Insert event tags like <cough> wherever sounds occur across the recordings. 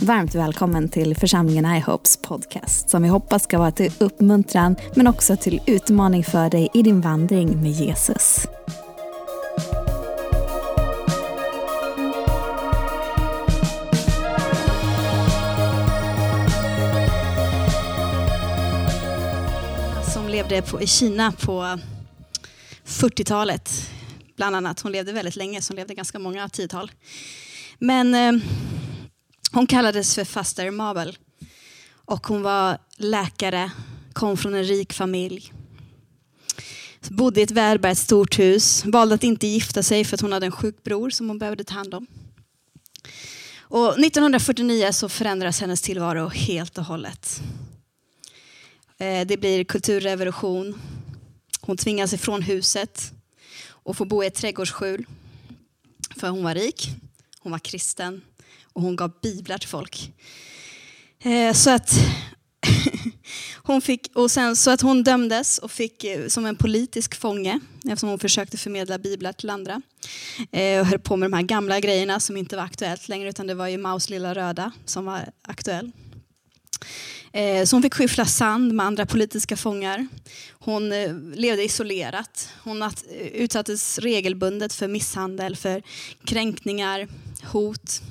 Varmt välkommen till församlingen iHopes podcast som vi hoppas ska vara till uppmuntran men också till utmaning för dig i din vandring med Jesus. Som levde på, i Kina på 40-talet bland annat. Hon levde väldigt länge, så hon levde ganska många tiotal. Men eh, hon kallades för faster Mabel och hon var läkare, kom från en rik familj. Bodde i ett välbärgat stort hus, valde att inte gifta sig för att hon hade en sjuk bror som hon behövde ta hand om. Och 1949 så förändras hennes tillvaro helt och hållet. Eh, det blir kulturrevolution. Hon tvingas ifrån huset och får bo i ett trädgårdsskjul. För hon var rik, hon var kristen och hon gav biblar till folk. Eh, så att <laughs> hon fick, och sen, så att hon dömdes och fick eh, som en politisk fånge eftersom hon försökte förmedla biblar till andra. Eh, och höll på med de här gamla grejerna som inte var aktuellt längre utan det var ju Maus lilla röda som var aktuell. Eh, så hon fick skyffla sand med andra politiska fångar. Hon eh, levde isolerat. Hon utsattes regelbundet för misshandel, för kränkningar, hot.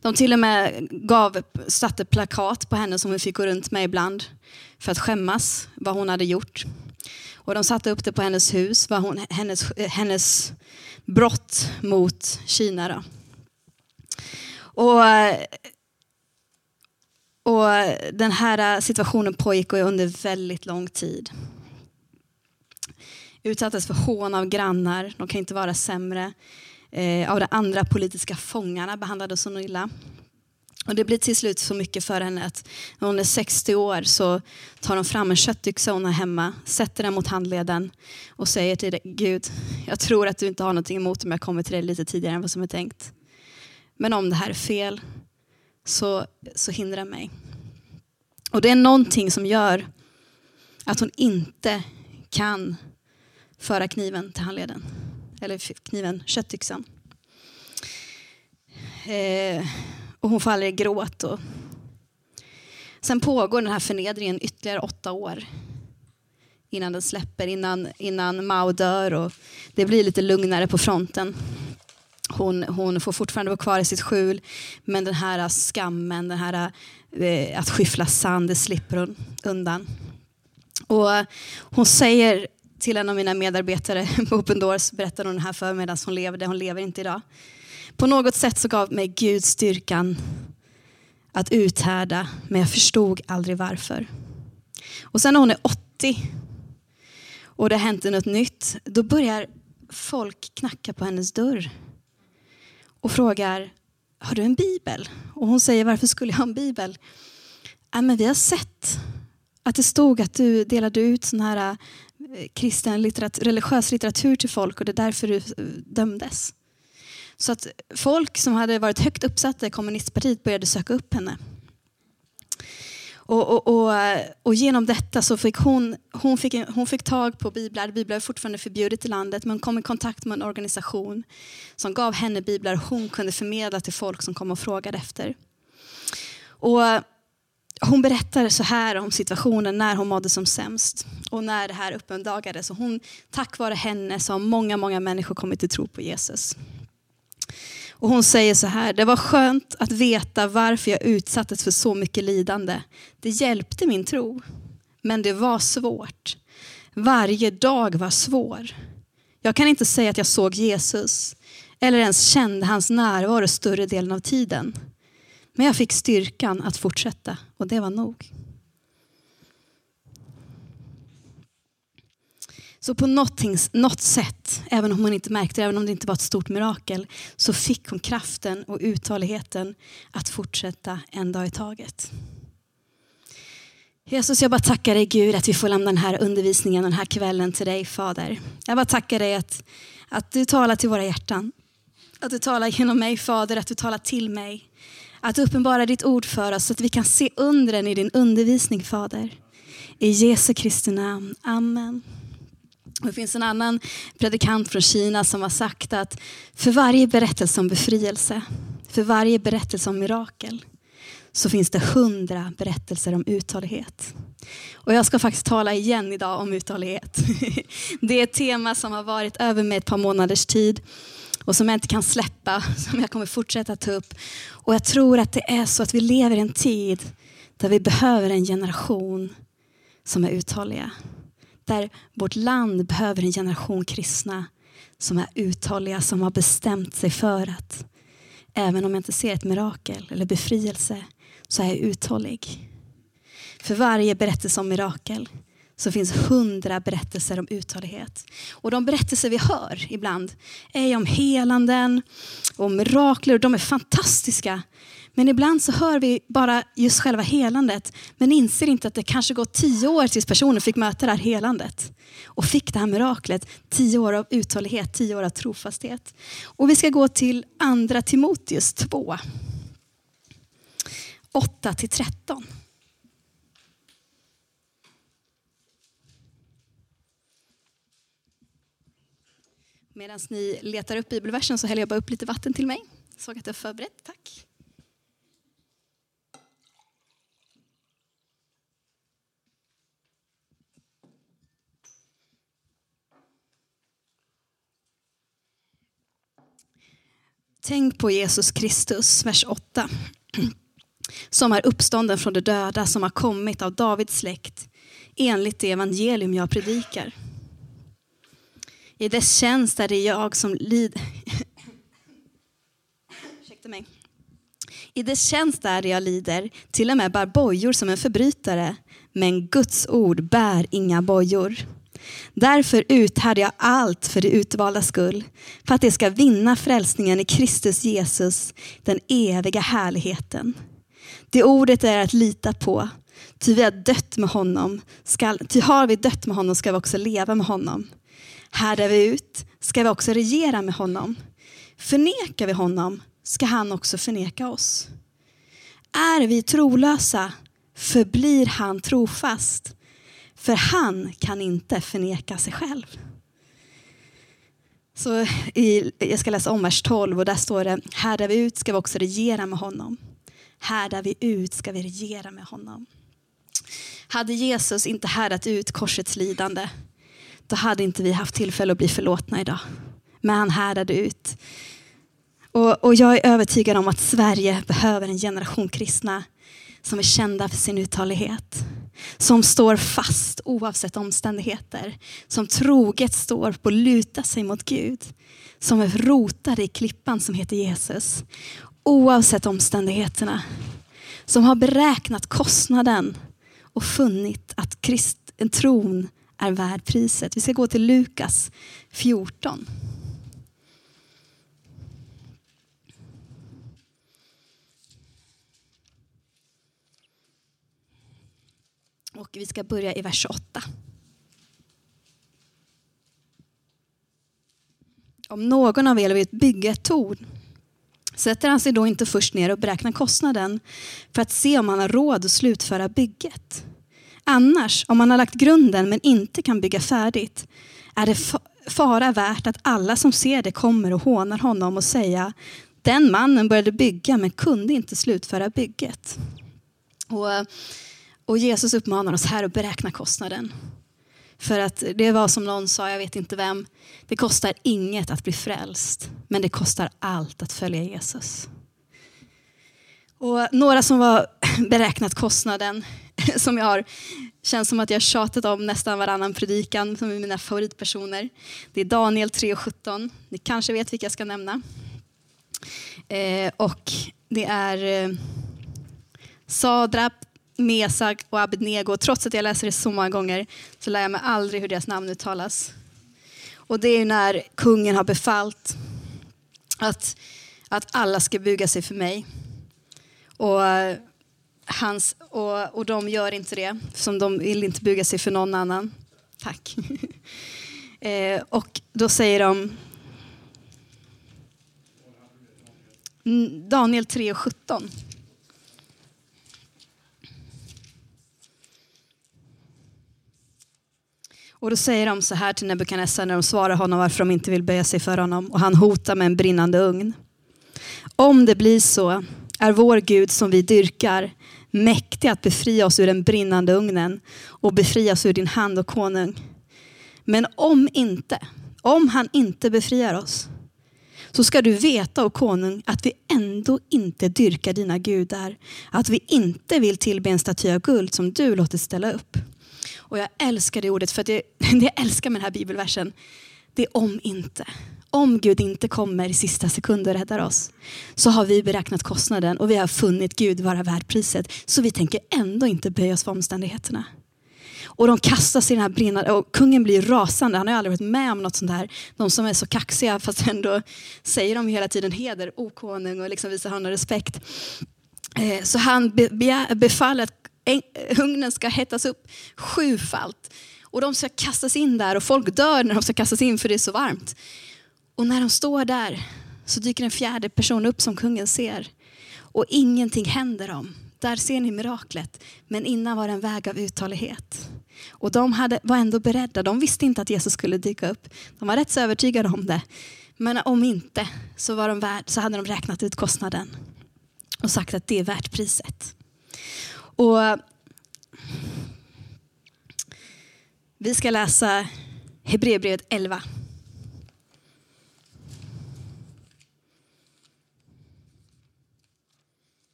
De till och med gav, satte plakat på henne som hon fick gå runt med ibland för att skämmas vad hon hade gjort. Och de satte upp det på hennes hus, vad hon, hennes, hennes brott mot Kina. Då. Och, och den här situationen pågick under väldigt lång tid. Utsattes för hån av grannar, de kan inte vara sämre eh, av de andra politiska fångarna behandlades hon illa. Och det blir till slut så mycket för henne att när hon är 60 år så tar hon fram en köttyxa hon har hemma, sätter den mot handleden och säger till dig, Gud, jag tror att du inte har någonting emot om jag kommer till dig lite tidigare än vad som är tänkt. Men om det här är fel så, så hindra mig. Och det är någonting som gör att hon inte kan föra kniven till handleden eller kniven, köttyxan. Eh, och hon faller i gråt. Och... Sen pågår den här förnedringen ytterligare åtta år innan den släpper, innan, innan Mao dör och det blir lite lugnare på fronten. Hon, hon får fortfarande vara kvar i sitt skjul, men den här skammen, den här eh, att skyffla sand, det slipper hon undan. Och hon säger till en av mina medarbetare <laughs> på Open Doors berättade hon det här för mig medan hon levde. Hon lever inte idag. På något sätt så gav mig Gud styrkan att uthärda, men jag förstod aldrig varför. Och sen när hon är 80 och det har hänt något nytt, då börjar folk knacka på hennes dörr och frågar, har du en bibel? Och hon säger, varför skulle jag ha en bibel? Ja, men vi har sett att det stod att du delade ut sådana här kristen litteratur, religiös litteratur till folk och det är därför du eh, dömdes. Så att folk som hade varit högt uppsatta i kommunistpartiet började söka upp henne. Och, och, och, och, genom detta så fick hon, hon, fick, hon fick tag på biblar. Biblar är fortfarande förbjudet i landet men hon kom i kontakt med en organisation som gav henne biblar hon kunde förmedla till folk som kom och frågade efter. Och hon berättar så här om situationen när hon mådde som sämst och när det här uppdagades. hon, tack vare henne så har många, många människor kommit till tro på Jesus. Och hon säger så här, det var skönt att veta varför jag utsattes för så mycket lidande. Det hjälpte min tro, men det var svårt. Varje dag var svår. Jag kan inte säga att jag såg Jesus eller ens kände hans närvaro större delen av tiden. Men jag fick styrkan att fortsätta och det var nog. Så på något sätt, även om hon inte märkte även om det inte var ett stort mirakel, så fick hon kraften och uthålligheten att fortsätta en dag i taget. Jesus, jag bara tackar dig Gud att vi får lämna den här undervisningen den här kvällen till dig Fader. Jag bara tackar dig att, att du talar till våra hjärtan. Att du talar genom mig Fader, att du talar till mig. Att uppenbara ditt ord för oss så att vi kan se undren i din undervisning Fader. I Jesu Kristi namn. Amen. Det finns en annan predikant från Kina som har sagt att för varje berättelse om befrielse, För varje berättelse om mirakel så finns det hundra berättelser om uthållighet. Och jag ska faktiskt tala igen idag om uthållighet. <laughs> Det är ett tema som har varit över mig ett par månaders tid och som jag inte kan släppa, som jag kommer fortsätta ta upp. Och jag tror att det är så att vi lever i en tid där vi behöver en generation som är uthålliga. Där vårt land behöver en generation kristna som är uthålliga, som har bestämt sig för att även om jag inte ser ett mirakel eller befrielse så är jag uthållig. För varje berättelse om mirakel så finns hundra berättelser om uthållighet. Och de berättelser vi hör ibland är om helanden och mirakler och de är fantastiska. Men ibland så hör vi bara just själva helandet men inser inte att det kanske gått tio år tills personen fick möta det här helandet och fick det här miraklet. Tio år av uthållighet, tio år av trofasthet. Och vi ska gå till andra Timoteus 2. 8 till 13. Medan ni letar upp bibelversen så häller jag bara upp lite vatten till mig. Såg att jag förberett, tack. Tänk på Jesus Kristus, vers 8. <clears throat> Som är uppstånden från de döda, som har kommit av Davids släkt, enligt det evangelium jag predikar. I dess tjänst är det jag som lider... Ursäkta mig. I dess tjänst är det jag lider, till och med bär bojor som en förbrytare. Men Guds ord bär inga bojor. Därför uthärdar jag allt för det utvalda skull, för att det ska vinna frälsningen i Kristus Jesus, den eviga härligheten. Det ordet är att lita på, ty vi har dött med honom, ska, ty har vi dött med honom ska vi också leva med honom. Härdar vi ut ska vi också regera med honom. Förnekar vi honom ska han också förneka oss. Är vi trolösa förblir han trofast, för han kan inte förneka sig själv. Så i, jag ska läsa om vers 12 och där står det, härdar vi ut ska vi också regera med honom. Härdar vi ut ska vi regera med honom. Hade Jesus inte härdat ut korsets lidande då hade inte vi haft tillfälle att bli förlåtna idag. Men han härdade ut. Och, och jag är övertygad om att Sverige behöver en generation kristna som är kända för sin uthållighet. Som står fast oavsett omständigheter. Som troget står på att luta sig mot Gud. Som är rotade i klippan som heter Jesus. Oavsett omständigheterna. Som har beräknat kostnaden och funnit att Krist, en tron är värd priset. Vi ska gå till Lukas 14. Och vi ska börja i vers 8. Om någon av er vill bygga ett torn sätter han sig då inte först ner och beräknar kostnaden för att se om han har råd att slutföra bygget. Annars, om man har lagt grunden men inte kan bygga färdigt, är det fara värt att alla som ser det kommer och hånar honom och säga den mannen började bygga men kunde inte slutföra bygget. Och, och Jesus uppmanar oss här att beräkna kostnaden. För att det var som någon sa, jag vet inte vem, det kostar inget att bli frälst, men det kostar allt att följa Jesus. Och några som har <clears throat> beräknat kostnaden <clears throat> som jag har känns som att jag tjatat om nästan varannan predikan som är mina favoritpersoner. Det är Daniel 3.17. Ni kanske vet vilka jag ska nämna. Eh, och det är eh, Sadrap, Mesak och Abednego. Trots att jag läser det så många gånger så lär jag mig aldrig hur deras namn uttalas. Och det är när kungen har befallt att, att alla ska buga sig för mig. Och eh, hans, och, och de gör inte det, som de vill inte buga sig för någon annan. Tack. <laughs> eh, och då säger de Daniel 3 och 17. Och då säger de så här till Nebukadnessar när de svarar honom varför de inte vill böja sig för honom och han hotar med en brinnande ugn. Om det blir så är vår Gud som vi dyrkar mäktig att befria oss ur den brinnande ugnen och befria oss ur din hand och konung. Men om inte, om han inte befriar oss, så ska du veta, och konung, att vi ändå inte dyrkar dina gudar. Att vi inte vill tillbe en staty av guld som du låtit ställa upp. Och jag älskar det ordet, för det, det <laughs> jag älskar med den här bibelversen, det är om inte. Om Gud inte kommer i sista sekund och räddar oss, så har vi beräknat kostnaden och vi har funnit Gud vara värd priset. Så vi tänker ändå inte böja oss för omständigheterna. Och de kastas i den här brinnande, och kungen blir rasande. Han har aldrig varit med om något sånt här. De som är så kaxiga fast ändå säger de hela tiden heder, o konung och liksom visar honom respekt. Eh, så han befaller att ugnen ska hettas upp sjufalt. Och de ska kastas in där och folk dör när de ska kastas in för det är så varmt. Och när de står där så dyker en fjärde person upp som kungen ser. Och ingenting händer dem. Där ser ni miraklet. Men innan var det en väg av uthållighet. Och de hade, var ändå beredda. De visste inte att Jesus skulle dyka upp. De var rätt så övertygade om det. Men om inte så, var de värd, så hade de räknat ut kostnaden. Och sagt att det är värt priset. Och vi ska läsa Hebreerbrevet 11.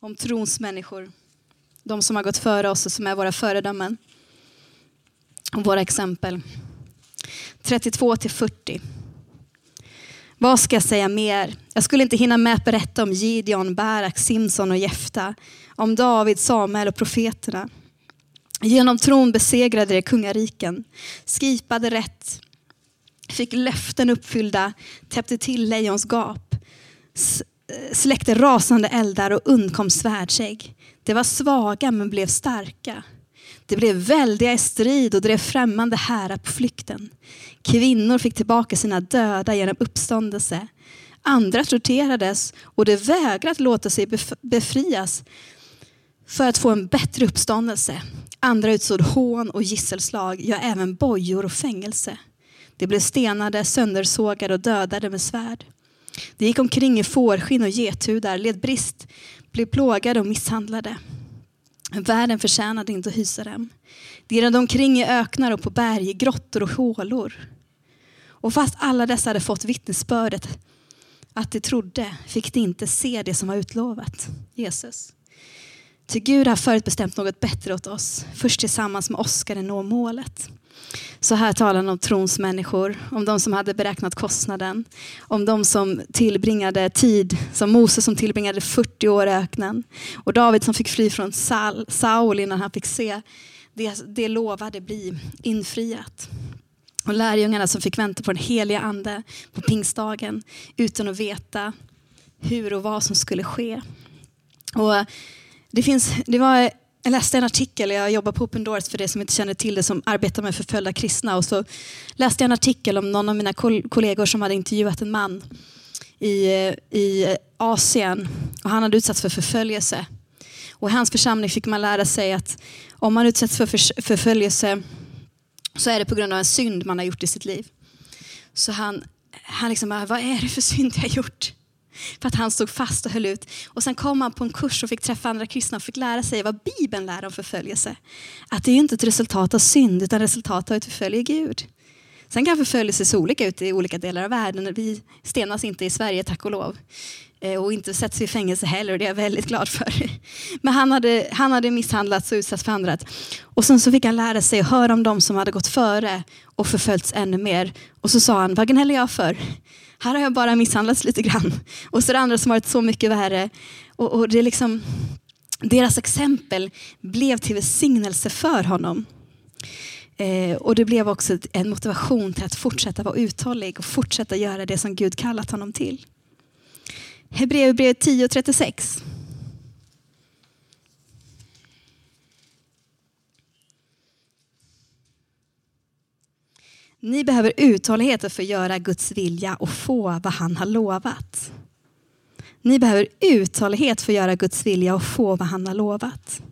Om trons människor. De som har gått före oss och som är våra föredömen. Och våra exempel. 32 till 40. Vad ska jag säga mer? Jag skulle inte hinna med att berätta om Gideon, Barak, Simson och Jefta. Om David, Samuel och profeterna. Genom tron besegrade de kungariken, skipade rätt, fick löften uppfyllda, täppte till lejons gap, släckte rasande eldar och undkom svärdsägg. De var svaga men blev starka. Det blev väldiga i strid och drev främmande härar på flykten. Kvinnor fick tillbaka sina döda genom uppståndelse. Andra torterades och de vägrade att låta sig befrias för att få en bättre uppståndelse. Andra utsåg hån och gisselslag, ja även bojor och fängelse. De blev stenade, söndersågade och dödade med svärd. De gick omkring i fårskinn och gethudar, led brist, blev plågade och misshandlade. Världen förtjänade inte att hysa dem. De irrade omkring i öknar och på berg, i grottor och hålor. Och fast alla dessa hade fått vittnesbördet att de trodde fick de inte se det som var utlovat, Jesus. Till Gud har förutbestämt något bättre åt oss. Först tillsammans med oss ska det nå målet. Så här talar han om trons människor, om de som hade beräknat kostnaden, om de som tillbringade tid, som Moses som tillbringade 40 år i öknen och David som fick fly från Saul innan han fick se det, det lovade bli infriat. Och lärjungarna som fick vänta på den heliga ande på pingstdagen utan att veta hur och vad som skulle ske. Och det, finns, det var jag läste en artikel, jag jobbar på Open Doors för det som inte känner till det, som arbetar med förföljda kristna. Och så läste jag en artikel om någon av mina kollegor som hade intervjuat en man i, i Asien. Och han hade utsatts för förföljelse. Och I hans församling fick man lära sig att om man utsätts för förföljelse så är det på grund av en synd man har gjort i sitt liv. Så han, han liksom, vad är det för synd jag har gjort? För att han stod fast och höll ut. Och sen kom han på en kurs och fick träffa andra kristna och fick lära sig vad Bibeln lär om förföljelse. Att det är inte ett resultat av synd utan resultat av att vi följer Gud. Sen kan förföljelse se olika ut i olika delar av världen. Vi stenas inte i Sverige, tack och lov. Eh, och inte sätts i fängelse heller, och det är jag väldigt glad för. <laughs> Men han hade, han hade misshandlats och utsatts för andra. Och sen så fick han lära sig att höra om de som hade gått före och förföljts ännu mer. Och så sa han, vad gnäller jag för? Här har jag bara misshandlats lite grann. Och så är det andra som har varit så mycket värre. Och, och det är liksom, deras exempel blev till välsignelse för honom. Eh, och det blev också en motivation till att fortsätta vara uthållig och fortsätta göra det som Gud kallat honom till. Hebreerbrevet 10.36. Ni behöver uthållighet för att göra Guds vilja och få vad han har lovat. Ni behöver uthållighet för att göra Guds vilja och få vad han har lovat.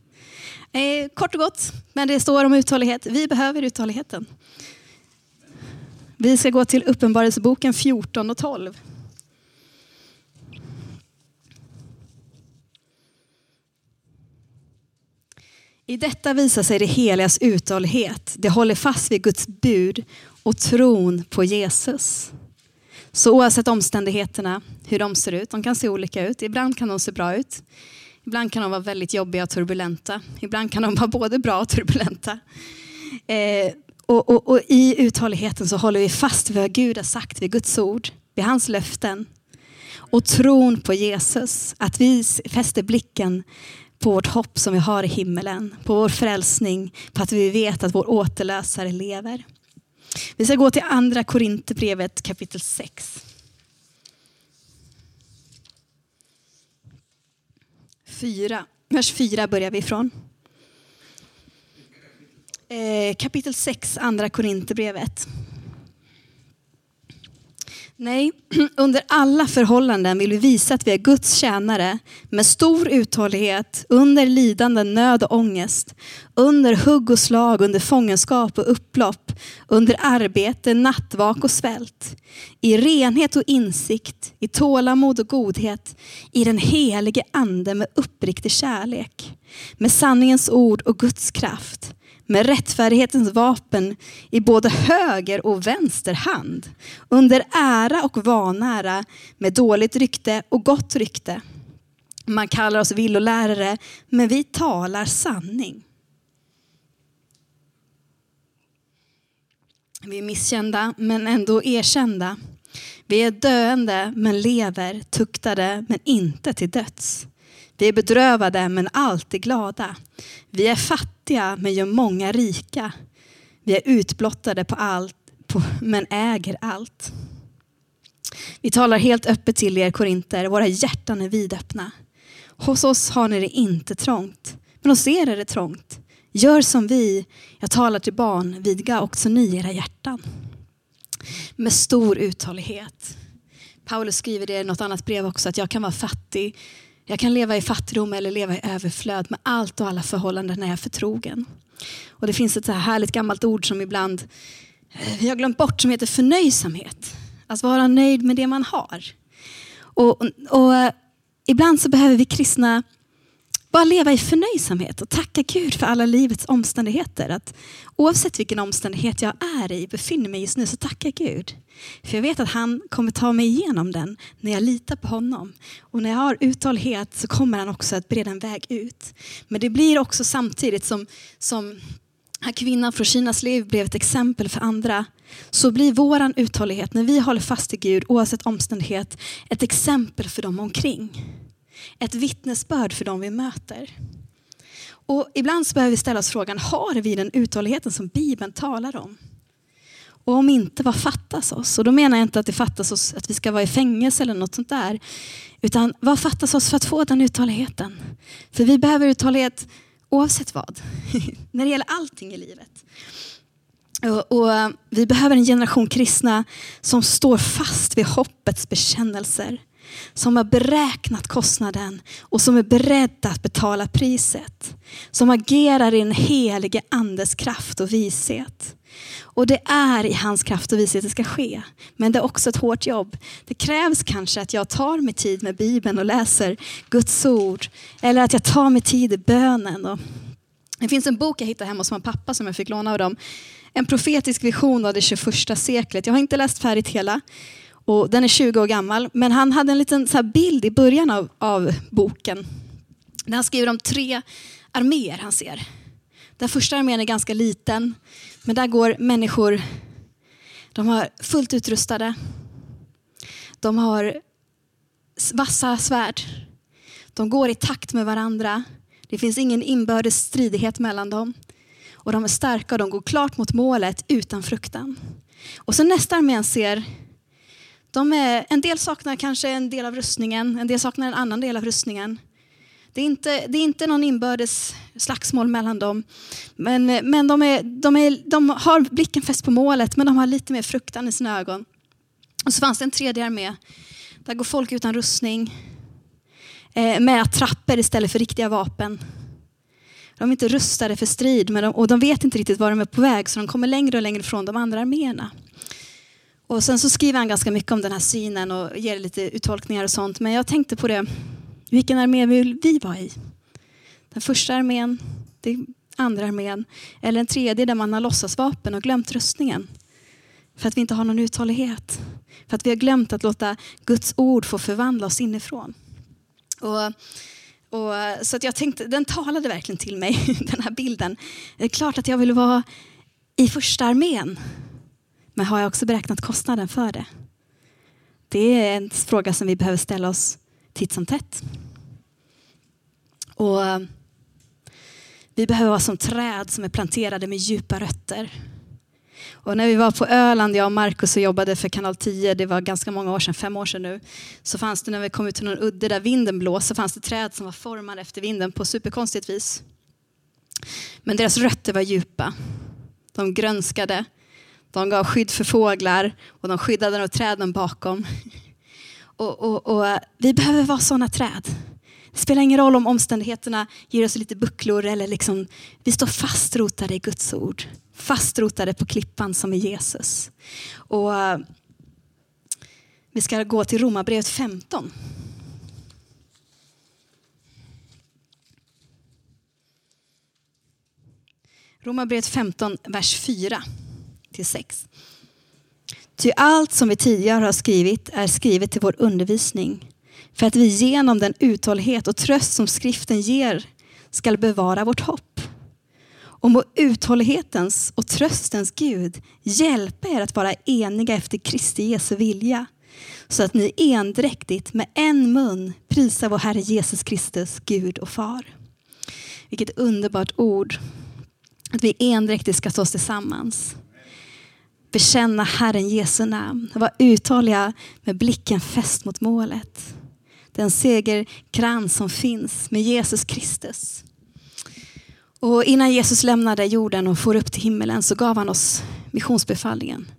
Eh, kort och gott, men det står om uthållighet. Vi behöver uthålligheten. Vi ska gå till Uppenbarelseboken 14 och 12. I detta visar sig det heligas uthållighet. Det håller fast vid Guds bud och tron på Jesus. Så oavsett omständigheterna, hur de ser ut, de kan se olika ut. Ibland kan de se bra ut. Ibland kan de vara väldigt jobbiga och turbulenta. Ibland kan de vara både bra och turbulenta. Eh, och, och, och, I uthålligheten så håller vi fast vid vad Gud har sagt, vid Guds ord, vid hans löften. Och tron på Jesus, att vi fäster blicken på vårt hopp som vi har i himmelen, på vår frälsning, på att vi vet att vår återlösare lever. Vi ska gå till andra Korinthierbrevet kapitel 6. Fyra. Vers 4 börjar vi ifrån. Eh, kapitel 6, andra Korinthierbrevet. Nej, <clears throat> under alla förhållanden vill vi visa att vi är Guds tjänare med stor uthållighet, under lidande, nöd och ångest, under hugg och slag, under fångenskap och upplopp, under arbete, nattvak och svält, i renhet och insikt, i tålamod och godhet, i den helige ande med uppriktig kärlek, med sanningens ord och Guds kraft, med rättfärdighetens vapen i både höger och vänster hand, under ära och vanära, med dåligt rykte och gott rykte. Man kallar oss villolärare, men vi talar sanning. Vi är misskända, men ändå erkända. Vi är döende, men lever, tuktade, men inte till döds. Vi är bedrövade men alltid glada. Vi är fattiga men gör många rika. Vi är utblottade på allt på, men äger allt. Vi talar helt öppet till er korinter, våra hjärtan är vidöppna. Hos oss har ni det inte trångt, men hos er är det trångt. Gör som vi, jag talar till barn, vidga också ni era hjärtan. Med stor uthållighet. Paulus skriver det i något annat brev också, att jag kan vara fattig jag kan leva i fattigdom eller leva i överflöd. Med allt och alla förhållanden när jag är förtrogen. Och det finns ett så här härligt gammalt ord som ibland eh, vi har glömt bort som heter förnöjsamhet. Att vara nöjd med det man har. Och, och, och ibland så behöver vi kristna bara leva i förnöjsamhet och tacka Gud för alla livets omständigheter. Att oavsett vilken omständighet jag är i, befinner mig just nu, så tackar Gud. För jag vet att han kommer ta mig igenom den när jag litar på honom. Och när jag har uthållighet så kommer han också att bereda en väg ut. Men det blir också samtidigt som, som här kvinnan från Kinas liv blev ett exempel för andra. Så blir våran uthållighet, när vi håller fast i Gud oavsett omständighet, ett exempel för dem omkring. Ett vittnesbörd för dem vi möter. Och ibland så behöver vi ställa oss frågan, har vi den uthålligheten som Bibeln talar om? Och om inte, vad fattas oss? Och då menar jag inte att det fattas oss att vi ska vara i fängelse eller något sånt där. Utan vad fattas oss för att få den uthålligheten? För vi behöver uthållighet oavsett vad. <laughs> När det gäller allting i livet. Och, och, eh, vi behöver en generation kristna som står fast vid hoppets bekännelser. Som har beräknat kostnaden och som är beredda att betala priset. Som agerar i den helige andes kraft och vishet. Och det är i hans kraft och vishet det ska ske. Men det är också ett hårt jobb. Det krävs kanske att jag tar mig tid med Bibeln och läser Guds ord. Eller att jag tar mig tid i bönen. Och det finns en bok jag hittade hemma hos min pappa som jag fick låna av dem. En profetisk vision av det 21 seklet. Jag har inte läst färdigt hela. Och den är 20 år gammal. Men han hade en liten så bild i början av, av boken. Där han skriver om tre arméer han ser. Den första armén är ganska liten, men där går människor, de har fullt utrustade, de har vassa svärd, de går i takt med varandra, det finns ingen inbördes stridighet mellan dem. Och de är starka och de går klart mot målet utan fruktan. Och så nästa armén ser, de är, en del saknar kanske en del av rustningen, en del saknar en annan del av rustningen. Det är inte, det är inte någon inbördes slagsmål mellan dem. Men, men de, är, de, är, de har blicken fäst på målet, men de har lite mer fruktan i sina ögon. Och så fanns det en tredje armé. Där går folk utan rustning. Eh, med attrapper istället för riktiga vapen. De är inte rustade för strid men de, och de vet inte riktigt var de är på väg så de kommer längre och längre från de andra arméerna. Och sen så skriver han ganska mycket om den här synen och ger lite uttolkningar och sånt. Men jag tänkte på det, vilken armé vill vi vara i? Den första armén, den andra armén eller den tredje där man har låtsasvapen och glömt rustningen. För att vi inte har någon uthållighet. För att vi har glömt att låta Guds ord få förvandla oss inifrån. Och, och, så att jag tänkte, den talade verkligen till mig, <laughs> den här bilden. Det är klart att jag vill vara i första armén. Men har jag också beräknat kostnaden för det? Det är en fråga som vi behöver ställa oss titt som tätt. Och eh, vi behöver vara som träd som är planterade med djupa rötter. Och när vi var på Öland, jag och Markus och jobbade för kanal 10, det var ganska många år sedan, fem år sedan nu, så fanns det när vi kom ut till någon udde där vinden blåste, så fanns det träd som var formade efter vinden på superkonstigt vis. Men deras rötter var djupa. De grönskade, de gav skydd för fåglar och de skyddade de träden bakom. Och, och, och eh, vi behöver vara sådana träd. Det spelar ingen roll om omständigheterna ger oss lite bucklor eller liksom, vi står fastrotade i Guds ord. Fastrotade på klippan som är Jesus. Och eh, vi ska gå till Romarbrevet 15. Romarbrevet 15, vers 4 till 6. Ty allt som vi tidigare har skrivit är skrivet till vår undervisning för att vi genom den uthållighet och tröst som skriften ger skall bevara vårt hopp. Och må uthållighetens och tröstens Gud hjälpa er att vara eniga efter Kristi Jesu vilja så att ni endräktigt med en mun prisar vår Herre Jesus Kristus, Gud och Far. Vilket underbart ord. Att vi endräktigt ska stå tillsammans. Bekänna Herren Jesu namn. Vara uthålliga med blicken fäst mot målet den segerkrans som finns med Jesus Kristus. Och innan Jesus lämnade jorden och for upp till himmelen så gav han oss missionsbefallningen.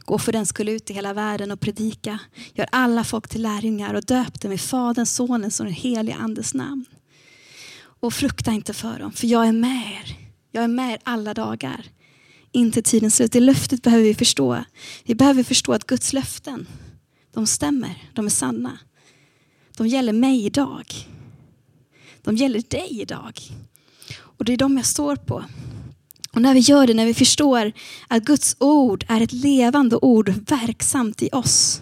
Gå för den skulle ut i hela världen och predika. Gör alla folk till lärjungar och döp dem i Faderns, Sonens och den helige Andes namn. Och frukta inte för dem, för jag är med er. Jag är med er alla dagar. Inte tidens slut. Det löftet behöver vi förstå. Vi behöver förstå att Guds löften, de stämmer, de är sanna de gäller mig idag. De gäller dig idag. Och det är de jag står på. Och när vi gör det, när vi förstår att Guds ord är ett levande ord verksamt i oss.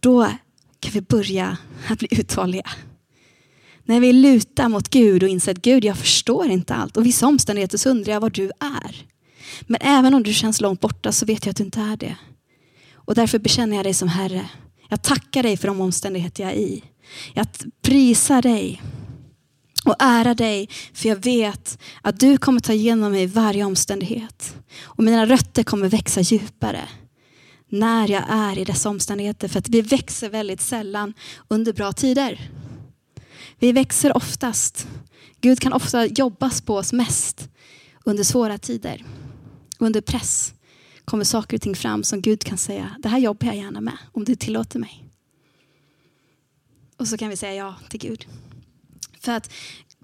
Då kan vi börja att bli uthålliga. När vi lutar mot Gud och inser att Gud, jag förstår inte allt. Och vissa omständigheter så undrar jag var du är. Men även om du känns långt borta så vet jag att du inte är det. Och därför bekänner jag dig som Herre. Jag tackar dig för de omständigheter jag är i. Jag prisar dig och ära dig för jag vet att du kommer ta igenom mig i varje omständighet. Och mina rötter kommer växa djupare när jag är i dessa omständigheter. För att vi växer väldigt sällan under bra tider. Vi växer oftast. Gud kan ofta jobbas på oss mest under svåra tider. Under press kommer saker och ting fram som Gud kan säga, det här jobbar jag gärna med om du tillåter mig. Och så kan vi säga ja till Gud. För att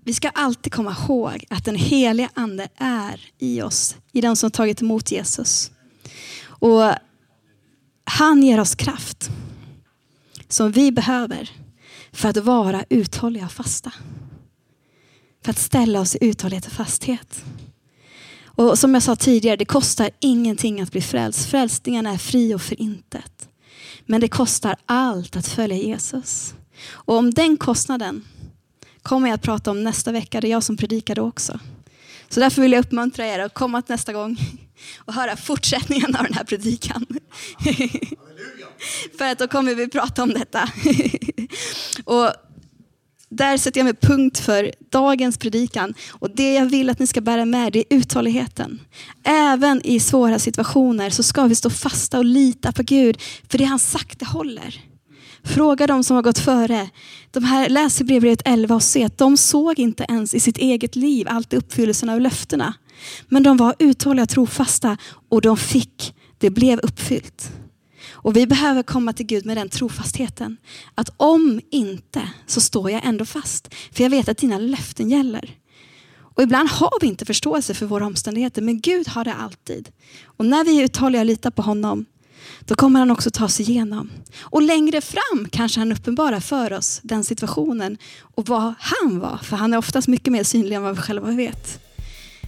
vi ska alltid komma ihåg att den heliga ande är i oss, i den som tagit emot Jesus. Och han ger oss kraft som vi behöver för att vara uthålliga och fasta. För att ställa oss i uthållighet och fasthet. Och som jag sa tidigare, det kostar ingenting att bli frälst. Frälsningen är fri och förintet. Men det kostar allt att följa Jesus. Och om den kostnaden kommer jag att prata om nästa vecka. Det är jag som predikar då också. Så därför vill jag uppmuntra er att komma nästa gång och höra fortsättningen av den här predikan. <laughs> För att då kommer vi prata om detta. <laughs> och där sätter jag mig punkt för dagens predikan. Och det jag vill att ni ska bära med det är uthålligheten. Även i svåra situationer så ska vi stå fasta och lita på Gud. För det han sagt det håller. Fråga de som har gått före. De här, läs brevbrevet 11 och se att de såg inte ens i sitt eget liv allt uppfyllelsen av löftena. Men de var uthålliga och trofasta och de fick, det blev uppfyllt. Och vi behöver komma till Gud med den trofastheten. Att om inte så står jag ändå fast. För jag vet att dina löften gäller. Och ibland har vi inte förståelse för våra omständigheter, men Gud har det alltid. Och när vi är uthålliga och litar på honom då kommer han också ta sig igenom. Och längre fram kanske han uppenbarar för oss den situationen och vad han var. För han är oftast mycket mer synlig än vad vi själva vet.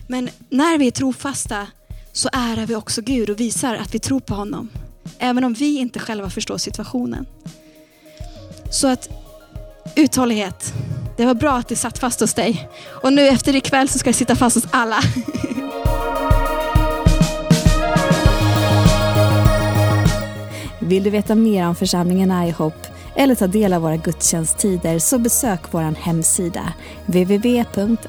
Men när vi är trofasta så ärar vi också Gud och visar att vi tror på honom. Även om vi inte själva förstår situationen. Så att uthållighet, det var bra att det satt fast hos dig. Och nu efter ikväll så ska det sitta fast hos alla. <laughs> Vill du veta mer om församlingen iHop eller ta del av våra gudstjänsttider så besök vår hemsida www.ihop.pro.